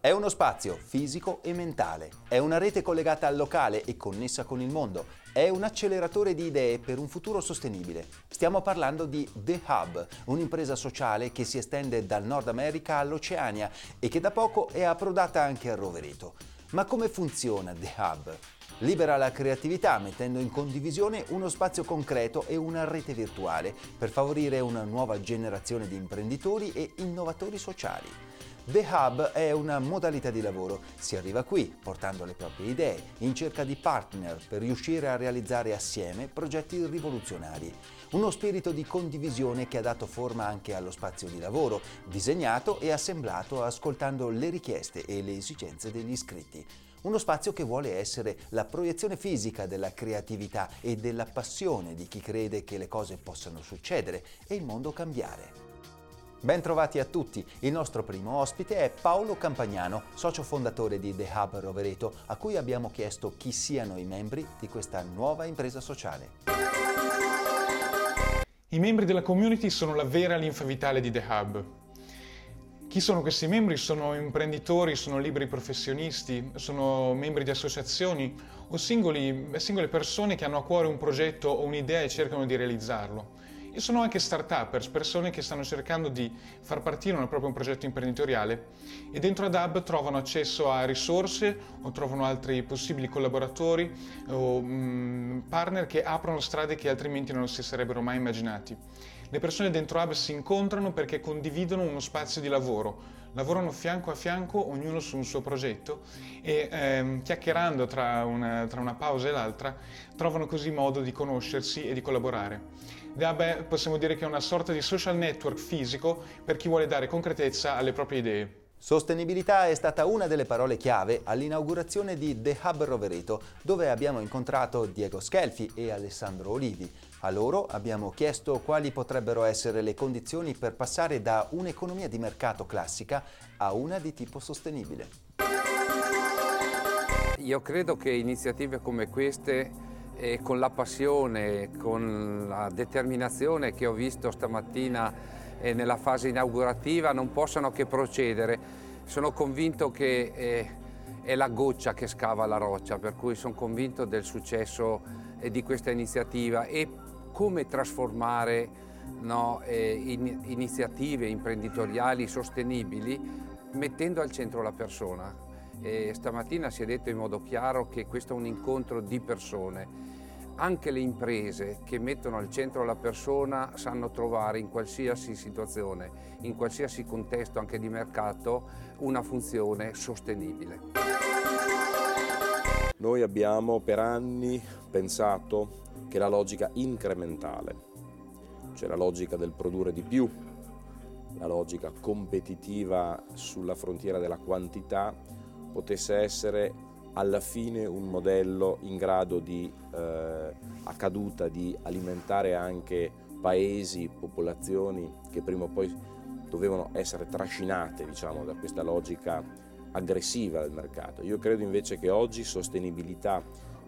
È uno spazio fisico e mentale, è una rete collegata al locale e connessa con il mondo, è un acceleratore di idee per un futuro sostenibile. Stiamo parlando di The Hub, un'impresa sociale che si estende dal Nord America all'Oceania e che da poco è approdata anche a Rovereto. Ma come funziona The Hub? Libera la creatività mettendo in condivisione uno spazio concreto e una rete virtuale per favorire una nuova generazione di imprenditori e innovatori sociali. The Hub è una modalità di lavoro. Si arriva qui portando le proprie idee, in cerca di partner per riuscire a realizzare assieme progetti rivoluzionari. Uno spirito di condivisione che ha dato forma anche allo spazio di lavoro, disegnato e assemblato ascoltando le richieste e le esigenze degli iscritti. Uno spazio che vuole essere la proiezione fisica della creatività e della passione di chi crede che le cose possano succedere e il mondo cambiare. Bentrovati a tutti, il nostro primo ospite è Paolo Campagnano, socio fondatore di The Hub Rovereto, a cui abbiamo chiesto chi siano i membri di questa nuova impresa sociale. I membri della community sono la vera linfa vitale di The Hub. Chi sono questi membri? Sono imprenditori, sono liberi professionisti, sono membri di associazioni o singoli, singole persone che hanno a cuore un progetto o un'idea e cercano di realizzarlo. E sono anche start-uppers, persone che stanno cercando di far partire un proprio progetto imprenditoriale e dentro ad Hub trovano accesso a risorse o trovano altri possibili collaboratori o mm, partner che aprono strade che altrimenti non si sarebbero mai immaginati. Le persone dentro Hub si incontrano perché condividono uno spazio di lavoro, lavorano fianco a fianco, ognuno su un suo progetto e ehm, chiacchierando tra una, tra una pausa e l'altra trovano così modo di conoscersi e di collaborare. The possiamo dire che è una sorta di social network fisico per chi vuole dare concretezza alle proprie idee. Sostenibilità è stata una delle parole chiave all'inaugurazione di The Hub Rovereto, dove abbiamo incontrato Diego Schelfi e Alessandro Olivi. A loro abbiamo chiesto quali potrebbero essere le condizioni per passare da un'economia di mercato classica a una di tipo sostenibile. Io credo che iniziative come queste e con la passione, con la determinazione che ho visto stamattina nella fase inaugurativa non possano che procedere. Sono convinto che eh, è la goccia che scava la roccia, per cui sono convinto del successo eh, di questa iniziativa e come trasformare no, eh, iniziative imprenditoriali sostenibili mettendo al centro la persona. E stamattina si è detto in modo chiaro che questo è un incontro di persone anche le imprese che mettono al centro la persona sanno trovare in qualsiasi situazione, in qualsiasi contesto anche di mercato, una funzione sostenibile. Noi abbiamo per anni pensato che la logica incrementale, cioè la logica del produrre di più, la logica competitiva sulla frontiera della quantità, potesse essere alla fine un modello in grado di, eh, a caduta, di alimentare anche paesi, popolazioni che prima o poi dovevano essere trascinate diciamo, da questa logica aggressiva del mercato. Io credo invece che oggi sostenibilità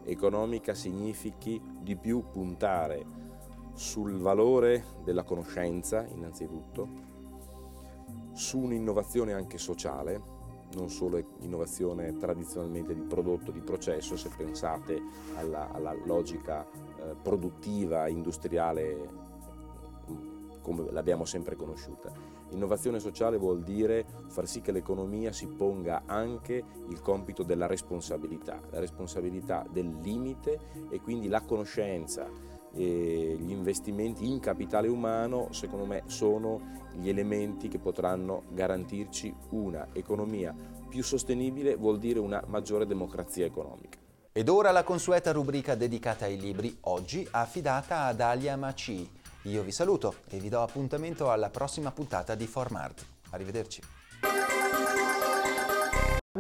economica significhi di più puntare sul valore della conoscenza innanzitutto, su un'innovazione anche sociale, non solo innovazione tradizionalmente di prodotto, di processo, se pensate alla, alla logica eh, produttiva, industriale mm, come l'abbiamo sempre conosciuta. Innovazione sociale vuol dire far sì che l'economia si ponga anche il compito della responsabilità, la responsabilità del limite e quindi la conoscenza e gli investimenti in capitale umano secondo me sono gli elementi che potranno garantirci una economia più sostenibile vuol dire una maggiore democrazia economica. Ed ora la consueta rubrica dedicata ai libri, oggi affidata ad Alia Maci. Io vi saluto e vi do appuntamento alla prossima puntata di Formart. Arrivederci.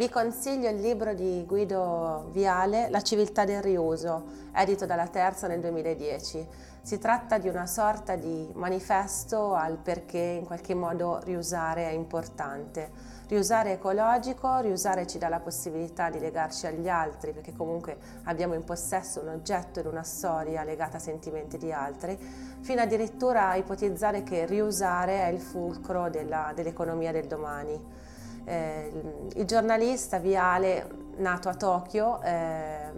Vi consiglio il libro di Guido Viale, La civiltà del riuso, edito dalla Terza nel 2010. Si tratta di una sorta di manifesto al perché in qualche modo riusare è importante. Riusare è ecologico, riusare ci dà la possibilità di legarci agli altri perché comunque abbiamo in possesso un oggetto ed una storia legata a sentimenti di altri, fino addirittura a ipotizzare che riusare è il fulcro dell'economia del domani. Eh, il giornalista Viale, nato a Tokyo, eh,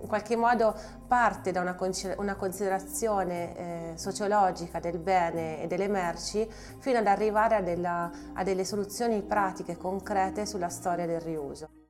in qualche modo parte da una, una considerazione eh, sociologica del bene e delle merci fino ad arrivare a, della, a delle soluzioni pratiche concrete sulla storia del riuso.